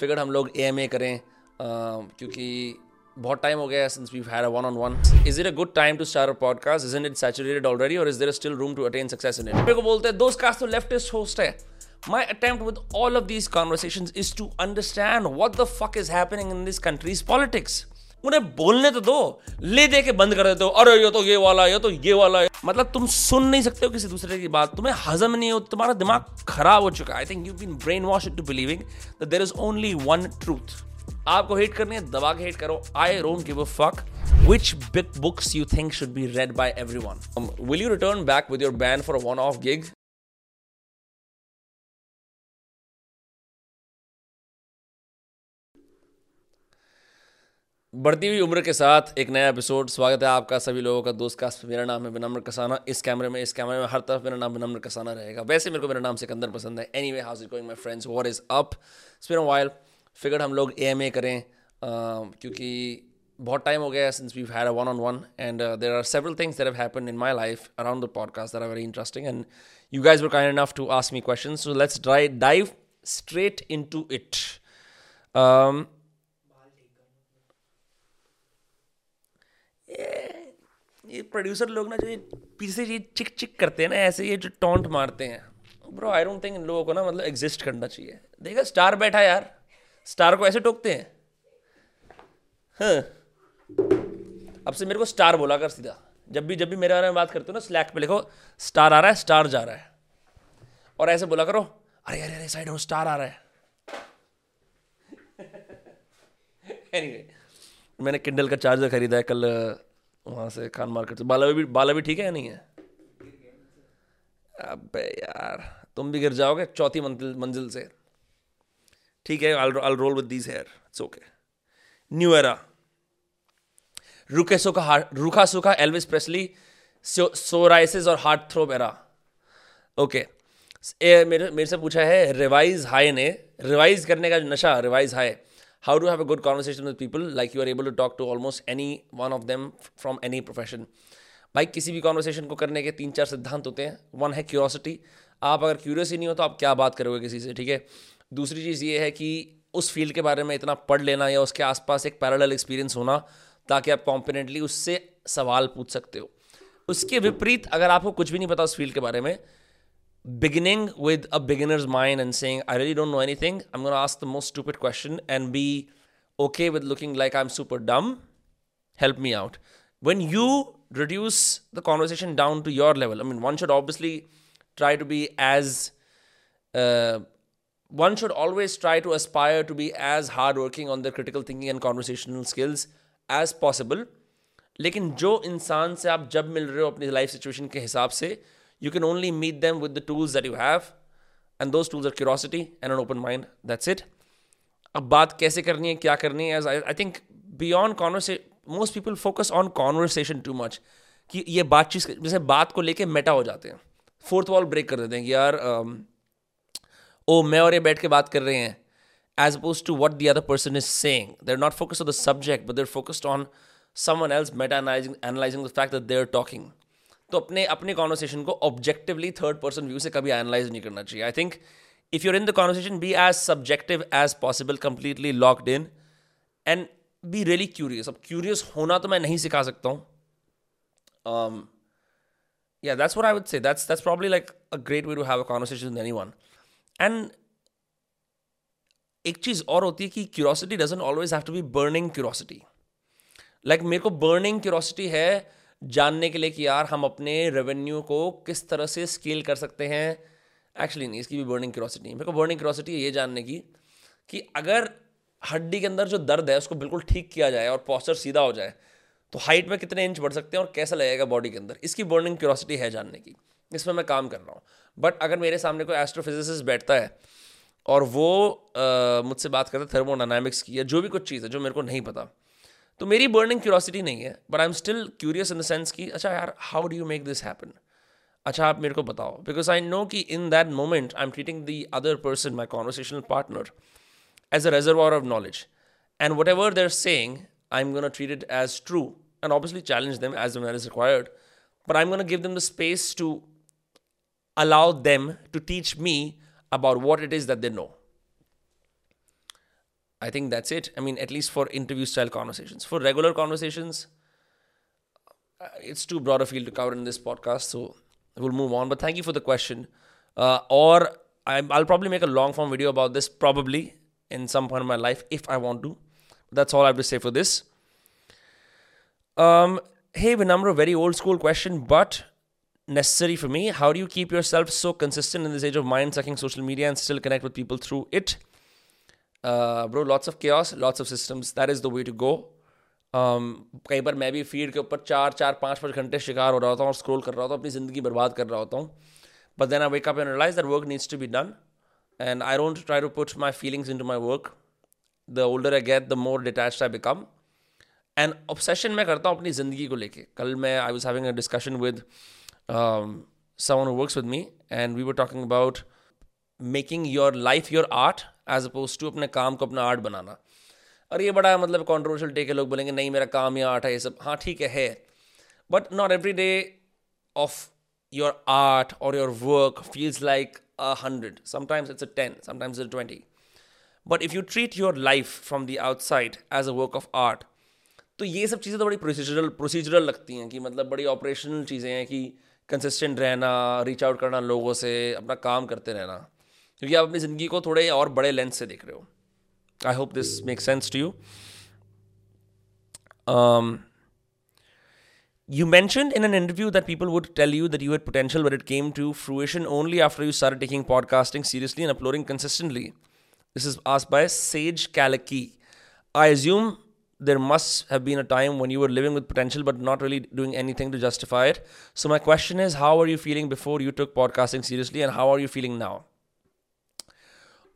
Figure हम लोग A M A करें क्योंकि बहुत टाइम हो गया since we had one on one is it a good time to start a podcast isn't it saturated already और is there still room to attain success in it मेरे को बोलते हैं, दोस्त कास्ट तो लेफ्टिस्ट होस्ट है. My attempt with all of these conversations is to understand what the fuck is happening in this country's politics. उन्हें बोलने तो दो ले दे के बंद कर देते हो। अरे ये तो ये वाला ये तो ये वाला। मतलब तुम सुन नहीं सकते हो किसी दूसरे की बात। तुम्हें हजम नहीं हो तुम्हारा दिमाग खराब हो चुका I think you been brain wash to believing there is only one truth आपको हेट करनी है दबा के हेट करो। I don't give a fuck which big books you think should be read by everyone um, will you return back with your band for a one off gig? बढ़ती हुई उम्र के साथ एक नया एपिसोड स्वागत है आपका सभी लोगों का दोस्त का मेरा नाम है विनम्र कसाना। इस कैमरे में, इस कैमरे में हर तरफ़ मेरा नाम विनम्र कसाना रहेगा। वैसे मेरे को मेरा नाम सिकंदर पसंद है। Anyway how's it going my friends what is up spin while figure हम लोग ए एम ए करें क्योंकि बहुत टाइम हो गया since we had a one on one and there are several things have happened in my life around the podcast that are very interesting and you guys were kind enough to ask me question so let's dry dive straight into it ये producer लोग ना जो ये पीछे ये चिक चिक करते हैं ना ऐसे ये जो टॉन्ट मारते हैं। ब्रो आई डोंट थिंक इन लोगों को ना मतलब एग्जिस्ट करना चाहिए। देखा स्टार बैठा यार। स्टार को ऐसे टोकते हैं। हाँ। अब से मेरे को स्टार बोला कर सीधा। जब भी जब भी मेरे बारे में बात करते हो ना स्लैक पे लिखो स्टार आ रहा है स्टार जा रहा है। और ऐसे बोला करो अरे अरे अरे साइड हो स्टार आ रहा है। एनीवे anyway, मैंने किंडल का चार्जर खरीदा है कल वहाँ से खान मार्केट से। बाला भी बाला भी ठीक है या नहीं है? अबे यार, तुम भी गिर जाओगे चौथी मंजिल मंजिल से। ठीक है I roll with these hair it's okay new era रुके सुखा रुखा सुखा एल्विस प्रेसली सोराइसिस और हार्ट थ्रोब एरा ओके मेरे मेरे से पूछा है रिवाइज हाई ने रिवाइज करने का नशा revise high how to have a good conversation with people, like you are able to talk to almost any one of them from any profession. भाई, किसी भी कॉन्वर्सेशन को करने के तीन चार सिद्धांत होते हैं। वन है क्यूरोसिटी आप अगर क्यूरियस ही नहीं हो तो आप क्या बात करोगे किसी से, ठीक है? दूसरी चीज़ ये है कि उस फ़ील्ड के बारे में इतना पढ़ लेना या उसके आसपास एक पैरेलल एक्सपीरियंस होना, ताकि आप कॉम्पिडेंटली उससे सवाल पूछ सकते हो। उसके विपरीत अगर आपको कुछ भी नहीं पता उस फ़ील्ड के बारे में beginning with a beginner's mind and saying, I really don't know anything, I'm going to ask the most stupid question and be okay with looking like I'm super dumb, help me out. When you reduce the conversation down to your level, I mean, one should obviously try to be as, uh, one should always try to aspire to be as hardworking on their critical thinking and conversational skills as possible. लेकिन जो इंसान से आप जब मिल रहे हो अपनी life situation के हिसाब से you can only meet them with the tools that you have and those tools are curiosity and an open mind that's it अब बात कैसे करनी है क्या करनी है I think beyond converse most people focus on conversation too much कि ये बातचीत जैसे बात को लेके मेटा हो जाते हैं फोर्थ वॉल ब्रेक कर देते हैं कि यार ओ मैं और ये बैठ के बात कर रहे हैं as opposed to what the other person is saying. They're not focused on the subject, but they're focused on someone else meta analyzing, analyzing the fact that they're talking. तो अपने अपने कॉन्वर्सेशन को ऑब्जेक्टिवली थर्ड पर्सन व्यू से कभी analyse नहीं करना चाहिए। I think if you're in the conversation be as subjective as possible completely locked in and be really curious अब क्यूरियस होना तो मैं नहीं सिखा सकता हूँ। या that's what I would say that's that's probably like a great way to have a conversation with anyone and एक चीज़ और होती है कि curiosity doesn't always have to be burning curiosity like मेरे को बर्निंग क्यूरोसिटी है जानने के लिए कि यार हम अपने रेवेन्यू को किस तरह से स्केल कर सकते हैं। एक्चुअली नहीं, इसकी भी बर्निंग क्रोसिटी है। मेरे को बर्निंग क्रोसिटी है ये जानने की कि अगर हड्डी के अंदर जो दर्द है, उसको बिल्कुल ठीक किया जाए और पॉस्चर सीधा हो जाए तो हाइट में कितने इंच बढ़ सकते हैं और कैसा लगेगा बॉडी के अंदर? इसकी बर्निंग क्यूरोसिटी है जानने की। इसमें मैं काम कर रहा हूँ। बट अगर मेरे सामने कोई एस्ट्रोफिजिसिस्ट बैठता है और वो मुझसे बात करता है थर्मोडायनामिक्स की या जो भी कुछ चीज़ है, जो मेरे को नहीं पता तो मेरी बर्निंग क्यूरोसिटी नहीं है but I am still curious in the sense कि अच्छा यार how do you make this happen अच्छा आप मेरे को बताओ बिकॉज़ आई नो कि in that moment I am treating the other person my conversational partner as a reservoir of knowledge. And whatever they're saying, I'm going to treat it as true and obviously challenge them as and when is required. But I'm going to give them the space to allow them to teach me about what it is that they know. I think that's it. I mean, at least for interview style conversations. For regular conversations, uh, it's too broad a field to cover in this podcast, so we'll move on. But thank you for the question. Uh, or i will probably make a long form video about this, probably in some point of my life, if I want to. That's all I have to say for this. Um, hey, Vinamra, very old school question, but necessary for me. How do you keep yourself so consistent in this age of mind sucking social media and still connect with people through it? Uh, bro, lots of chaos, lots of systems. That is the way to go. Um, कई बार मैं भी feed के ऊपर चार चार पाँच पाँच घंटे शिकार हो रहा होता हूँ और स्क्रोल कर रहा होता हूँ अपनी ज़िंदगी बर्बाद कर रहा होता हूँ। But then I wake up and realise that work needs to be done and I don't try to put my feelings into my work the older I get the more detach I become and obsession मैं करता हूँ अपनी ज़िंदगी को लेके। कल मैं I was having a discussion with someone who works with me, and we were talking about making your life your art opposed to अपने काम को अपना आर्ट बनाना। और ये बड़ा मतलब कॉन्ट्रोवर्शियल टेक है लोग बोलेंगे नहीं मेरा काम या आर्ट है ये सब। हाँ ठीक है है। But not every day of your art और your work feels like a hundred it's a 10, sometimes it's a 20. But if you treat your life from the outside as a work of art, तो ये सब चीज़ें तो बड़ी procedural procedural लगती हैं कि मतलब बड़ी ऑपरेशनल चीज़ें हैं कि कंसिस्टेंट रहना रीच आउट करना लोगों से अपना काम करते रहना। क्योंकि आप अपनी ज़िंदगी को थोड़े और बड़े लेंस से देख रहे हो। I hope this make sense to you you mention in an interview that people would tell you that you had potential but it came to fruition only after you start taking podcasting seriously and uploading consistently this is as by says कैलकी I assume there must have been a time when you are living with potential but not really doing anything to justify so my question is how are you feeling before you took podcasting seriously and how are you feeling now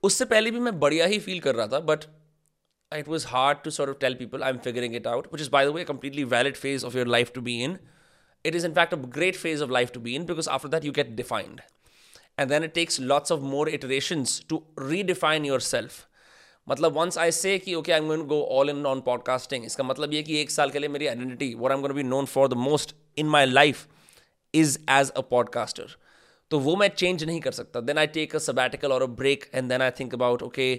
उससे पहले भी मैं बढ़िया ही feel कर रहा था but it was hard to sort of tell people I am figuring it out which is by way completely valid phase of your life to be in it is in fact a great phase of life to be in because after that you get defined and then it takes lots of more iterations to redefine your self मतलब once I say कि okay I am going go all in on podcasting इसका मतलब ये कि एक साल के लिए मेरी आइडेंटिटी वो I am gonna be known for the most in my life is as a podcaster तो वो मैं चेंज नहीं कर सकता। Then I take a sabbatical और a break and then I think about okay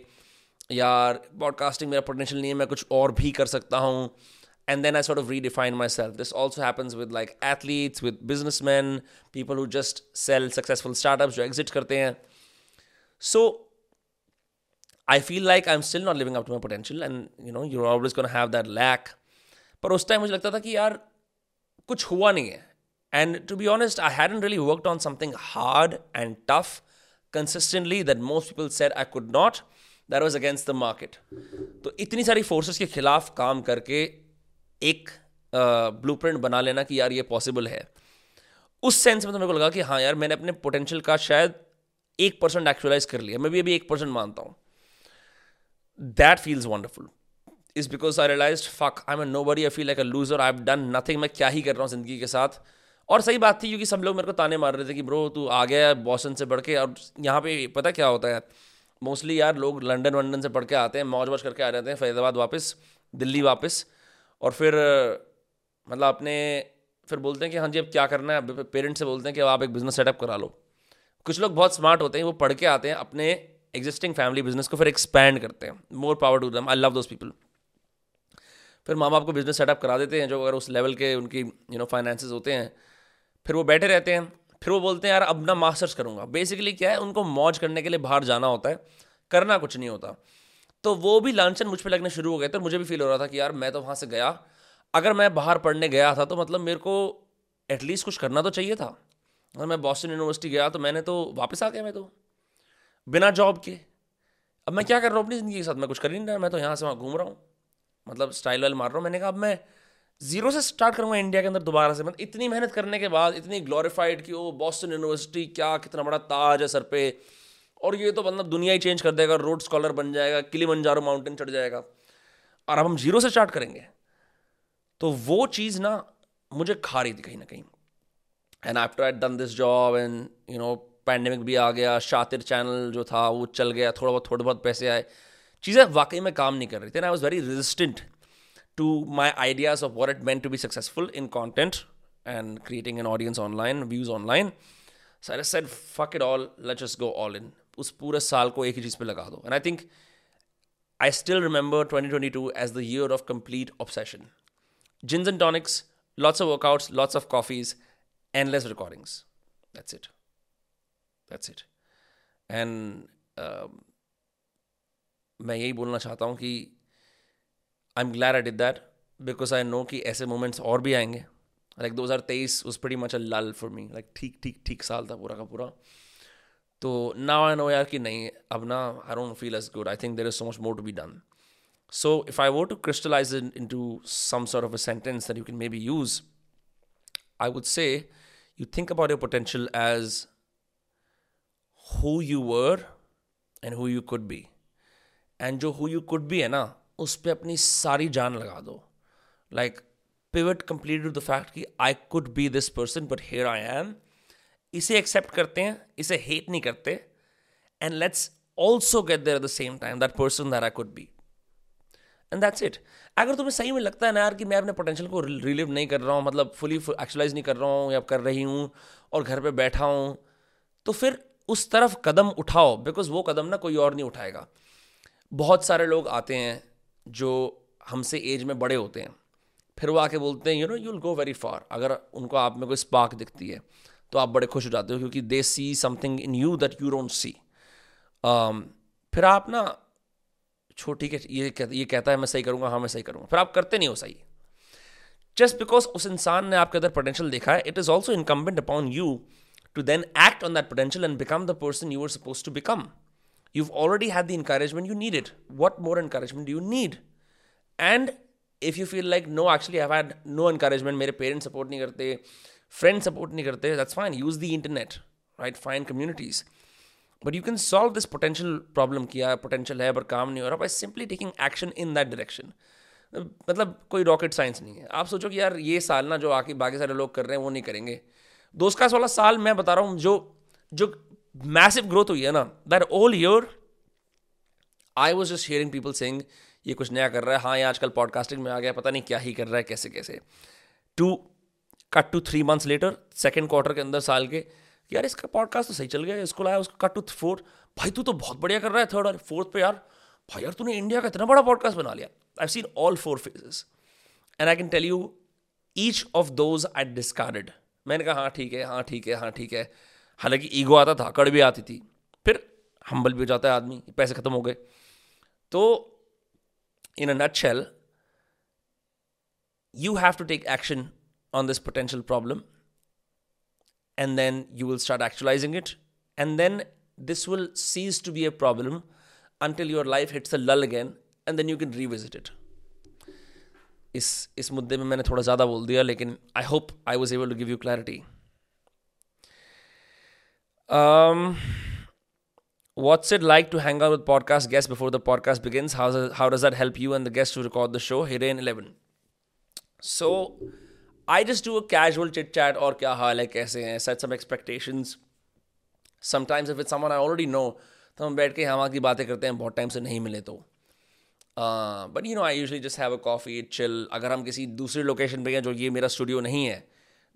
यार ब्रॉडकास्टिंग मेरा पोटेंशियल नहीं है, मैं कुछ और भी कर सकता हूँ। And then I sort of redefine myself this also happens with like athletes with business man people who just sell successful startup जो एग्जिट करते हैं। So I feel like I am still not living up to my potential and you know you always con have that lack पर उस time मुझे लगता था कि यार, कुछ हुआ नहीं है। And to be honest I hadn't really worked on something hard and tough consistently that most people said I could not that was against the market तो इतनी सारी फोर्सेस के खिलाफ काम करके एक ब्लू uh, बना लेना कि यार ये पॉसिबल है। उस सेंस में तो मेरे को लगा कि हाँ यार मैंने अपने पोटेंशियल का शायद एक परसेंट एक्चुअलाइज कर लिया। मैं भी अभी एक परसेंट मानता हूँ। That feels wonderful. Is because I realized fuck I'm a nobody. I feel like a loser. I've done nothing. मैं क्या ही कर रहा हूँ ज़िंदगी के साथ? और सही बात थी, क्योंकि सब लोग मेरे को ताने मार रहे थे कि, ब्रो, तू आ गया है बॉस्टन से बढ़ के और यहाँ पे पता क्या होता है मोस्टली यार लोग लंदन वंडन से पढ़ के आते हैं, मौज वौज करके आ जाते हैं फैज़ाबाद वापस, दिल्ली वापस। और फिर मतलब अपने, फिर बोलते हैं कि हाँ जी, अब क्या करना है? पेरेंट्स से बोलते हैं कि आप एक बिज़नेस सेटअप करा लो। कुछ लोग बहुत स्मार्ट होते हैं, वो पढ़ के आते हैं, अपने एग्जिस्टिंग फैमिली बिज़नेस को फिर एक्सपैंड करते हैं। More power to them I love those people फिर माँ बाप को बिज़नेस सेटअप करा देते हैं, जो अगर उस लेवल के उनकी यू नो फाइनेंसेस होते हैं फिर वो बैठे रहते हैं, फिर वो बोलते हैं, यार, अब ना मास्टर्स करूँगा। बेसिकली क्या है, उनको मौज करने के लिए बाहर जाना होता है, करना कुछ नहीं होता। तो वो भी लांछन मुझ पर लगने शुरू हो गए थे मुझे भी फील हो रहा था कि यार, मैं तो वहाँ से गया। अगर मैं बाहर पढ़ने गया था तो मतलब मेरे को एटलीस्ट कुछ करना तो चाहिए था। अगर मैं बॉस्टन यूनिवर्सिटी गया तो मैंने तो वापस आ गया मैं तो बिना जॉब के। अब मैं क्या कर रहा हूँ अपनी ज़िंदगी के साथ? मैं कुछ कर ही नहीं रहा, मैं तो यहाँ से वहाँ घूम रहा हूँ। मतलब स्टाइल वाइल मार रहा हूँ। मैंने कहा, अब मैं ज़ीरो से स्टार्ट करूँगा इंडिया के अंदर दोबारा से। मतलब इतनी मेहनत करने के बाद, इतनी ग्लोरीफाइड कि वो बॉस्टन यूनिवर्सिटी क्या कितना बड़ा ताज है सर पे। और ये तो मतलब दुनिया ही चेंज कर देगा रोड स्कॉलर बन जाएगा किली मंजारो माउंटेन चढ़ जाएगा। और अब हम ज़ीरो से स्टार्ट करेंगे। तो वो चीज़ ना मुझे खा रही थी कहीं ना कहीं। And after I done this job and you know pandemic भी आ गया शातिर चैनल जो था, वो चल गया, थोड़ा बहुत, थोड़े बहुत पैसे आए। चीज़ें वाकई में काम नहीं कर रही थी। I was very resistant to my ideas of what it meant to be successful in content and creating an audience online views online so I said fuck it all let just go all in उस पूरे साल को एक ही चीज़ पे लगा दो and I think I still remember 2022 as the year of complete obsession. Gins and tonics, lots of workouts, lots of coffees, endless recordings. That's it. That's it. And um, मैं यही बोलना चाहता हूँ कि I am glad I did that because I know कि ऐसे moments और भी आएँगे। लाइक दो हज़ार तेईस उस बड़ी मच अ लल फॉर मी लाइक ठीक ठीक ठीक साल था पूरा का पूरा। तो नाउ आई नो यार कि नहीं, अब ना I don't feel as good I think there is so much more to be done so if I want to crystallise into some sort of a sentence that you can maybe use I would say you think about your potential as who you were and who you could be and जो who you could be है ना उस पर अपनी सारी जान लगा दो। Like pivot complete the fact कि I could be this person but here I am इसे एक्सेप्ट करते हैं, इसे हेट नहीं करते। And let's also get there at the same time that person that I could be and that's it अगर तुम्हें सही में लगता है ना यार कि मैं अपने पोटेंशियल को रिलीव नहीं कर रहा हूँ मतलब फुली एक्चुलाइज नहीं कर रहा हूँ, या कर रही हूँ, और घर पे बैठा हूँ तो फिर उस तरफ़ कदम उठाओ बिकॉज़ वो कदम ना कोई और नहीं उठाएगा। बहुत सारे लोग आते हैं जो हमसे एज में बड़े होते हैं, फिर वो आके बोलते हैं you know you'll go very far अगर उनको आप में कोई स्पार्क दिखती है तो आप बड़े खुश हो जाते हो क्योंकि they see something in you that you don't see फिर आप ना छो ठीक है ये कहता ये कहता है, मैं सही करूँगा हाँ मैं सही करूँगा. फिर आप करते नहीं हो सही। जस्ट बिकॉज़ उस इंसान ने आपके अंदर पोटेंशियल देखा है it is also incumbent upon you to then act on that potential and become the person you were supposed to become. You've already had the encouragement you needed. What more encouragement do you need? And if you feel like, no, actually, I've had no encouragement, मेरे parents support नहीं करते, friends support नहीं करते, that's fine. Use the internet, right? Find communities. But you can solve this potential problem किया potential है पर काम नहीं हो रहा by simply taking action in that direction. मतलब कोई रॉकेट साइंस नहीं है आप सोचो कि यार ये साल ना जो आके बाकी सारे लोग कर रहे हैं वो नहीं करेंगे दोस्त का वाला साल मैं बता रहा हूँ जो जो मैसिव ग्रोथ हुई है ना that whole year I was just hearing people sing ये कुछ नया कर रहा है। हाँ ये आजकल पॉडकास्टिंग में आ गया, पता नहीं क्या ही कर रहा है, कैसे कैसे। To cut to three months later second quarter के अंदर साल के, यार, इसका पॉडकास्ट तो सही चल गया, इसको लाया, उसका कट टू फोर्थ भाई, तू तो बहुत बढ़िया कर रहा है थर्ड और फोर्थ पे यार। भाई, यार, तूने इंडिया का इतना बड़ा पॉडकास्ट बना लिया। I seen all four phases and I can tell you each of those I discarded मैंने कहा हाँ ठीक है हाँ ठीक है हाँ ठीक है। हालाँकि ईगो आता था कड़ भी आती थी। फिर हम्बल भी हो जाता है आदमी, पैसे खत्म हो गए। तो in a nutshell you have to take action on this potential problem and then you will start actualising it and then this will cease to be a problem until your life hits a lull again and then you can revisit it इस इस मुद्दे में मैंने थोड़ा ज़्यादा बोल दिया, लेकिन I hope I was able to give you clarity What's it like to hang out with podcast guests before the podcast begins? How how does that help you and the guests to record the show? Hiren 11. So, I just do a casual chit chat or kya haal hai, kaise hain, set some expectations. Sometimes if it's someone I already know, तो हम बैठ के हम की बातें करते हैं बहुत टाइम से नहीं मिले तो but you know I usually just have a coffee chill अगर हम किसी दूसरी लोकेशन पे हैं जो ये मेरा स्टूडियो नहीं है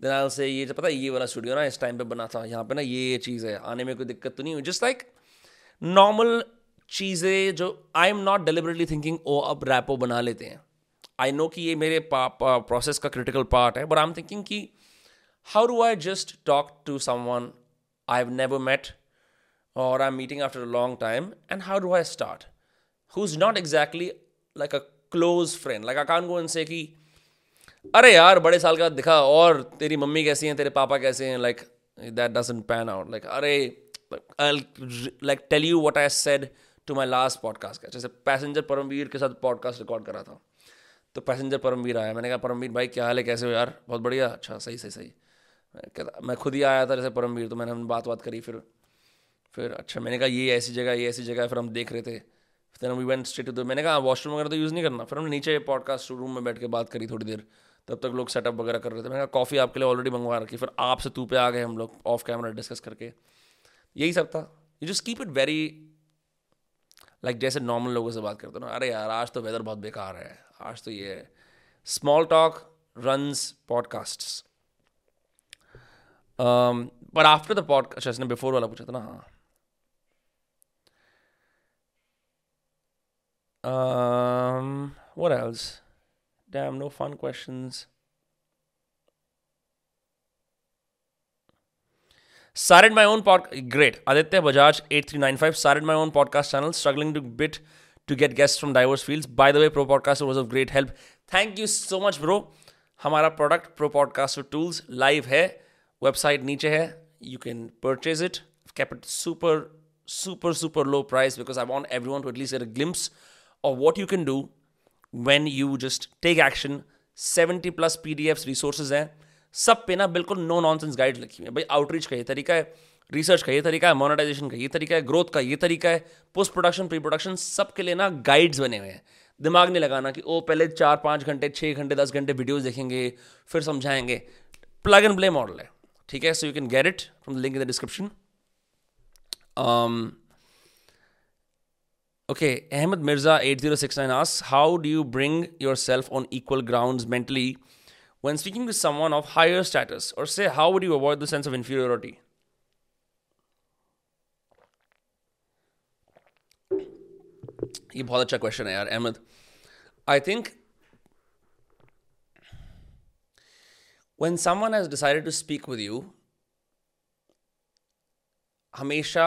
देन आई से, ये पता है, ये वाला स्टूडियो ना, इस टाइम पे बना था, यहाँ पे ना ये चीज़ है, आने में कोई दिक्कत तो नहीं हुई। जस्ट लाइक नॉर्मल चीज़ें जो I am not deliberately thinking ओ, अब रैपो बना लेते हैं. आई नो कि ये मेरे प्रोसेस का क्रिटिकल पार्ट है बट आई एम थिंकिंग कि how do I just talk to someone I have never met और I am meeting after a long time and how do I start who's not exactly like a close friend like I can't go and say कि अरे यार, बड़े साल का दिखा, और तेरी मम्मी कैसी हैं, तेरे पापा कैसे हैं? Like that doesn't pan out like अरे like tell you what I said to my last podcast का। जैसे पैसेंजर परमवीर के साथ पॉडकास्ट रिकॉर्ड करा था। तो पैसेंजर परमवीर आया। मैंने कहा, परमवीर भाई, क्या हाल है? कैसे हो यार? बहुत बढ़िया। अच्छा सही सही सही। कहता, मैं खुद ही आया था जैसे परमवीर तो मैंने हम बात बात करी, फिर फिर अच्छा मैंने कहा, ये ऐसी जगह, ये ऐसी जगह फिर हम देख रहे थे। फिर वी वेंट स्ट्रेट टू मैंने कहा वॉशरूम वगैरह तो यूज़ नहीं करना। फिर हमने नीचे पॉडकास्ट रूम में बैठ के बात करी थोड़ी देर। तब तक लोग सेटअप वगैरह कर रहे थे। मैंने कहा कॉफ़ी आपके लिए ऑलरेडी मंगवा रखी फिर आपसे तू पे आ गए हम लोग ऑफ़ कैमरा डिस्कस करके। यही सब था। You just keep it very like जैसे नॉर्मल लोगों से बात करते हो ना अरे यार आज तो वेदर बहुत बेकार है। आज तो ये है small talk runs podcast but after the podcast इसने बिफोर वाला पूछा था ना हाँ। Um, what else? Damn, no fun questions. Started my own podcast. Great. Aditya Bajaj 8395 started my own podcast channel, struggling to bit to get guests from diverse fields. By the way, Pro Podcaster was of great help. Thank you so much, bro. हमारा product pro podcaster tools live है website नीचे है you can purchase it kept it super super super low price because i want everyone to at least get a glimpse of what you can do when you just take action 70 plus pdfs resources हैं, सब पे ना बिल्कुल no nonsense guide लिखी हुई है। भाई outreach का ये तरीका है रिसर्च का ये तरीका है मोनेटाइजेशन का ये तरीका है ग्रोथ का ये तरीका है पोस्ट प्रोडक्शन प्री प्रोडक्शन सब के लिए ना गाइड्स बने हुए हैं। दिमाग नहीं लगाना कि, ओ, पहले चार, पाँच घंटे छः घंटे, दस घंटे वीडियोज़ देखेंगे, फिर समझाएँगे। प्लग एंड प्ले मॉडल है, ठीक है? So you can get it from the link in the description okay, Ahmed Mirza 8069 asks, How do you bring yourself on equal grounds mentally when speaking to someone of higher status? Or say, how would you avoid the sense of inferiority? ये बहुत अच्छा question है यार Ahmad I think when someone has decided to speak with you हमेशा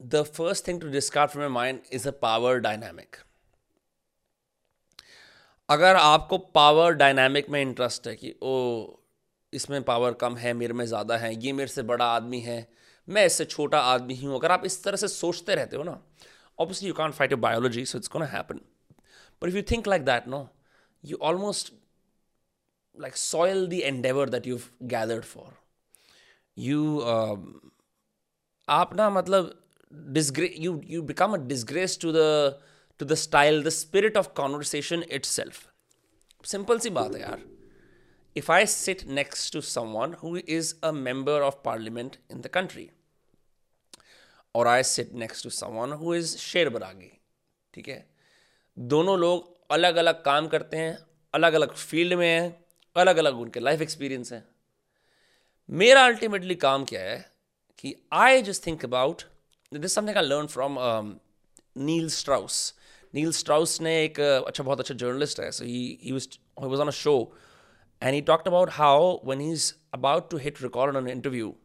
the first thing to discard from my mind is a power dynamic अगर आपको power dynamic में interest है कि ओ इसमें पावर कम है, मेरे में ज़्यादा है, ये मेरे से बड़ा आदमी है, मैं इससे छोटा आदमी हूँ। अगर आप इस तरह से सोचते रहते हो ना obviously you can't fight your biology so it's gonna happen पर if you think like that no you almost like soil the endeavour that you gathered for you आप ना मतलब disgrace you you become a disgrace to the to the style the spirit of conversation itself simple सी बात है यार if I sit next to someone who is a member of parliament in the country और I sit next to someone who is शेर बरागी ठीक है दोनों लोग अलग अलग काम करते हैं अलग अलग फ़ील्ड में हैं अलग अलग उनके लाइफ एक्सपीरियंस हैं मेरा अल्टीमेटली काम क्या है कि I just think about This something I learn from Neil Strauss Neil Strauss ने एक अच्छा बहुत अच्छा जर्नलिस्ट है so he was on a show and he talked about how when he is about to hit record on interview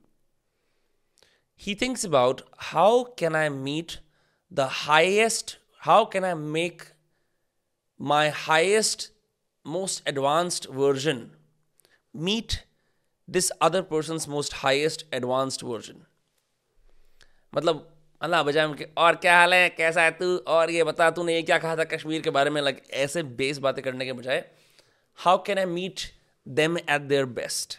he thinks about how can I meet the highest, how can I make my highest, most advanced version meet this other person's most highest advanced version. मतलब अल्लाह बजाय के और क्या हाल है? कैसा है तू? और ये बता तूने ये क्या कहा था कश्मीर के बारे में? लग ऐसे बेस बातें करने के बजाय how can I meet them at their best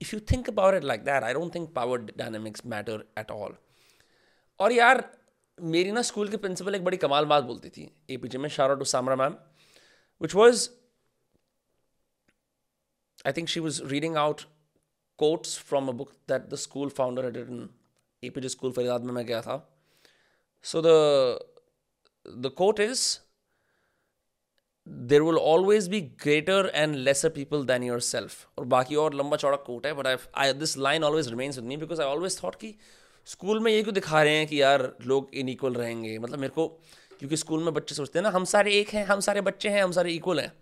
if you think about it like that, I don't think power dynamics matter at all और यार मेरी ना स्कूल के प्रिंसिपल एक बड़ी कमाल बात बोलती थी ए पी जे में शारा to Samra ma'am which was I think she was reading out quotes from a book that the school founder had written A P school Faridabad में मैं गया था। So the the quote is there will always be greater and lesser people than yourself और बाकी और लंबा चौड़ा quote है but I I this line always remains with me because I always thought कि स्कूल में ये क्यों दिखा रहे हैं कि यार लोग इनइक्वल रहेंगे? मतलब मेरे को, क्योंकि स्कूल में बच्चे सोचते हैं ना, हम सारे एक हैं, हम सारे बच्चे हैं, हम सारे इक्वल हैं.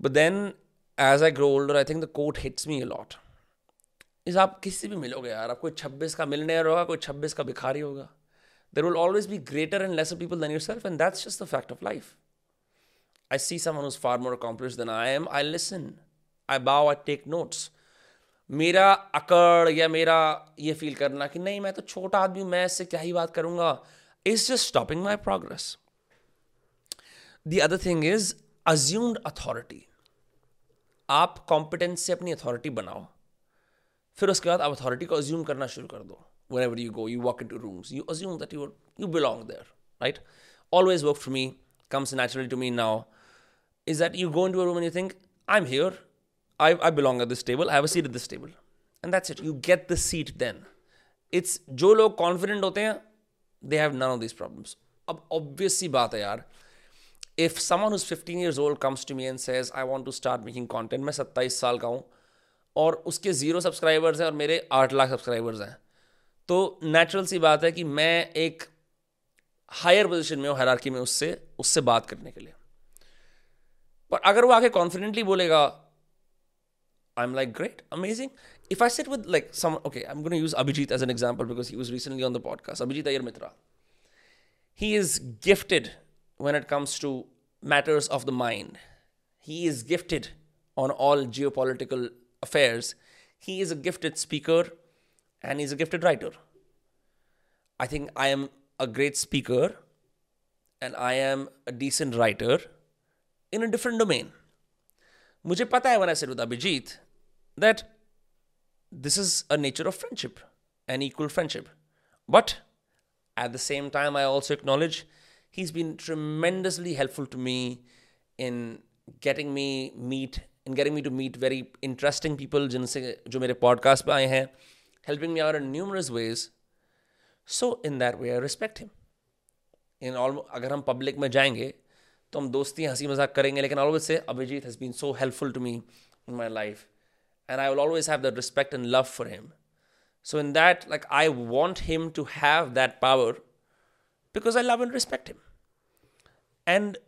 But then as I grow older I think the quote hits me a lot इस आप किसी भी मिलोगे यार? आप कोई छब्बीस का मिलने होगा कोई छब्बीस का भिखारी होगा। There will always be greater and lesser people than yourself and that's just the fact of life I see someone who's far more accomplished than I am, I listen. I bow, I take notes. मेरा अकड़ या मेरा ये feel करना कि नहीं मैं तो छोटा आदमी मैं इससे क्या ही बात करूँगा? Is just stopping my progress the other thing is assumed authority आप कॉम्पिटेंस से अपनी अथॉरिटी बनाओ। फिर उसके बाद आप अथॉरिटी को अज्यूम करना शुरू कर दो। Whenever you go you walk into room you assume that you you belong there right always work for me comes naturally to me now is that you go into a room you think I am here I I belong at this table I have seat at this table and that's it you get the seat then it's जो लोग confident होते हैं they have none of this problems अब obviously बात है यार। If someone whose fifteen years old comes to me and says I want to start making content मैं सत्ताईस साल का हूँ। और उसके ज़ीरो सब्सक्राइबर्स हैं और मेरे आठ लाख सब्सक्राइबर्स हैं। तो नेचुरल सी बात है कि मैं एक हायर पोजिशन में हूँ हर में उससे उससे बात करने के लिए। पर अगर वो आके कॉन्फिडेंटली बोलेगा I am like great amazing if I sat with like some okay I am gonna use Abhijit as an example because he was recently on the podcast Abhijit Iyer Mitra he is gifted when it comes to matters of the mind he is gifted on all geopolitical affairs. He is a gifted speaker and he's a gifted writer. I think I am a great speaker and I am a decent writer in a different domain. मुझे पता है when I sit with Abhijit that this is a nature of friendship, an equal friendship. But at the same time, I also acknowledge he's been tremendously helpful to me in getting me meet in getting me to meet very interesting people जिनसे जो मेरे podcast पे आए हैं helping me out in numerous ways so in that way I respect him in all अगर हम public में जाएँगे तो हम दोस्ती हँसी मज़ाक करेंगे लेकिन always say Abhijit has been so helpful to me in my life and I will always have that respect and love for him. So, in that, like, I want him to have that power because I love and respect him. And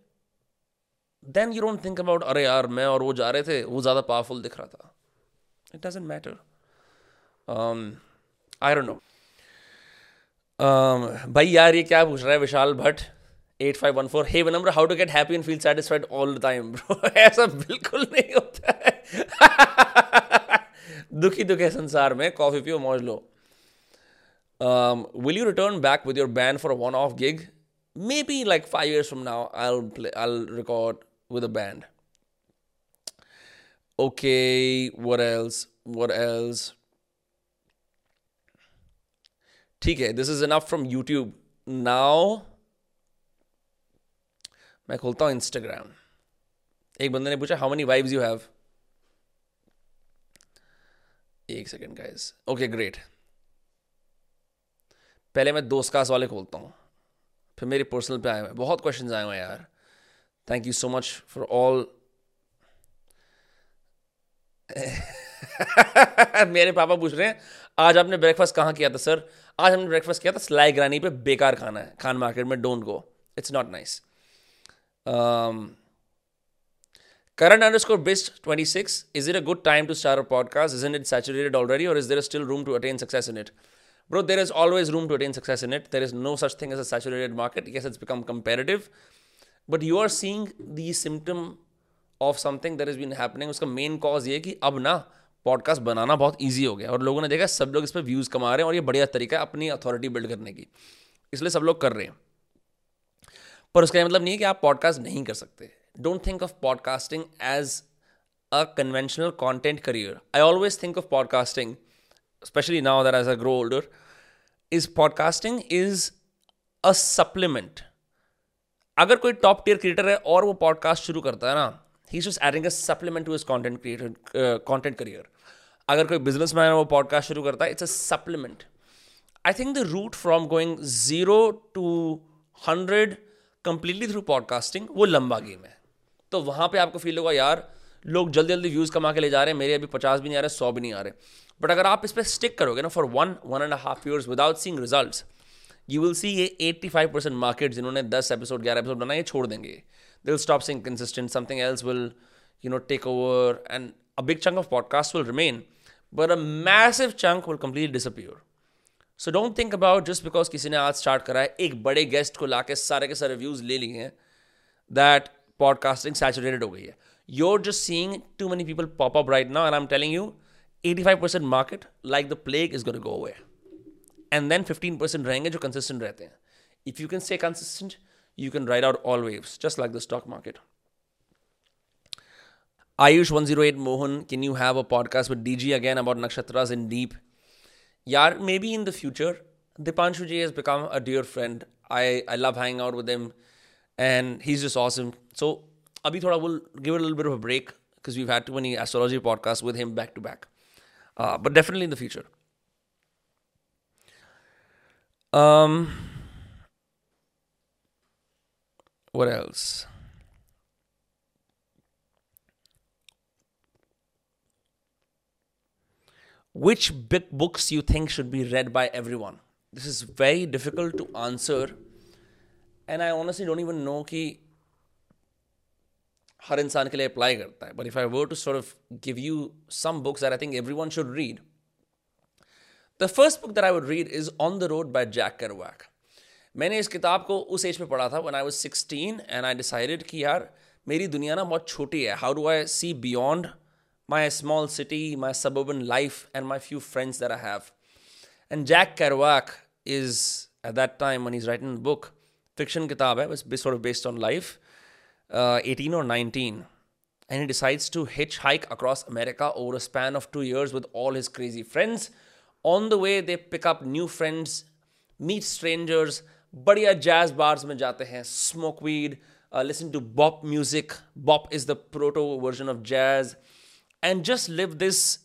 then you don't think about, अरे यार मैं और वो जा रहे थे वो ज़्यादा पावरफुल दिख रहा था. It doesn't matter. Um, I don't know. Um, भाई यार ये क्या पूछ रहा है Vishal Bhatt? At five one four hey number how to get happy and feel satisfied all the time bro ऐसा बिल्कुल नहीं होता है। दुखी दुखे संसार में। कॉफ़ी पियो मौज लो। Will you return back with your band for one off gig maybe like five years from now I play I with a band okay what else? What else? ठीक है this is enough from YouTube now मैं खोलता हूँ Instagram एक बंदे ने पूछा how many vibes you have एक सेकेंड गाइस ओके ग्रेट पहले मैं दोस्त कास वाले खोलता हूँ। फिर मेरे पर्सनल पे आए हुए बहुत क्वेश्चन आए हुए यार। Thank you so much for all मेरे पापा पूछ रहे हैं आज आपने ब्रेकफास्ट कहाँ किया था सर आज हमने ब्रेकफास्ट किया था स्लाई ग्रानी पे बेकार खाना है खान मार्केट में don't go it's not nice Current underscore best 26. Is it a good time to start a podcast? Isn't it saturated already, or is there still room to attain success in it? Bro, there is always room to attain success in it. There is no such thing as a saturated market. Yes, it's become competitive, but you are seeing the symptom of something that is been happening उसका main cause ये कि अब ना podcast बनाना बहुत easy हो गया। और लोगों ने देखा सब लोग इस पर व्यूज़ कमा रहे हैं और ये बढ़िया तरीका है अपनी अथॉरिटी बिल्ड करने की। इसलिए सब लोग कर रहे हैं। पर उसका यह मतलब नहीं है कि आप पॉडकास्ट नहीं कर सकते। Don't think of podcasting as a conventional content career I always think of podcasting specially now that as I grow older is podcasting is a supplement अगर कोई टॉप टीयर क्रिएटर है और वो पॉडकास्ट शुरू करता है ना he just adding a supplement to his content creator content career अगर कोई बिज़नेस मैन है, वो पॉडकास्ट शुरू करता है it's a supplement I think the route from going zero to hundred completely through podcasting वो लंबा गेम है. तो वहाँ पे आपको फील होगा, यार, लोग जल्दी जल्दी व्यूज़ कमा के ले जा रहे हैं, मेरे अभी पचास भी नहीं आ रहे, सौ भी नहीं आ रहे. बट अगर आप इस पर स्टिक करोगे ना for one one and half years without seeing results you will see ये एट्टी फाइव परसेंट मार्केट जिन्होंने दस एपिसोड ग्यारह एपिसोड बनाए छोड़ देंगे they will stop being consistent something else will you know take over and a big chunk of podcast will remain but a massive chunk will complete disappear so don't think about just because किसी ने आज start करा है एक बड़े guest को ला के सारे के सारे व्यूज़ ले लिए हैं that podcasting saturated over here. You're just seeing too many people pop up right now, and I'm telling you, 85% market, like the plague, is going to go away. And then 15% रहेंगे जो consistent रहते हैं. If you can stay consistent, you can ride out all waves, just like the stock market. Ayush 108 Mohan, can you have a podcast with DG again about nakshatras in deep? Yeah, maybe in the future. Dipanshu Ji has become a dear friend. I, I love hanging out with him and he's just awesome. So, Abhi thoda will give it a little bit of a break because we've had too many astrology podcasts with him back to back. Uh, but definitely in the future. Um, what else? Which big books you think should be read by everyone? This is very difficult to answer and I honestly don't even know कि हर इंसान के लिए apply करता है but if I were to sort of give you some books that I think everyone should read The first book that I would read is on the road by Jack Kerouac मैंने इस किताब को उस age पे पढ़ा था when I was sixteen and I decided कि यार मेरी दुनिया ना बहुत छोटी है। How do I see beyond my small city my suburban life and my few friends that I have and Jack Kerouac is at that time one is right in book fiction किताब है बस sort of based on life, uh, 18 or 19. And he decides to hitchhike across America over a span of two years with all his crazy friends. On the way, they pick up new friends, meet strangers, बढ़िया jazz bars में जाते हैं smoke weed listen to bop music bop is the proto version of jazz and just live this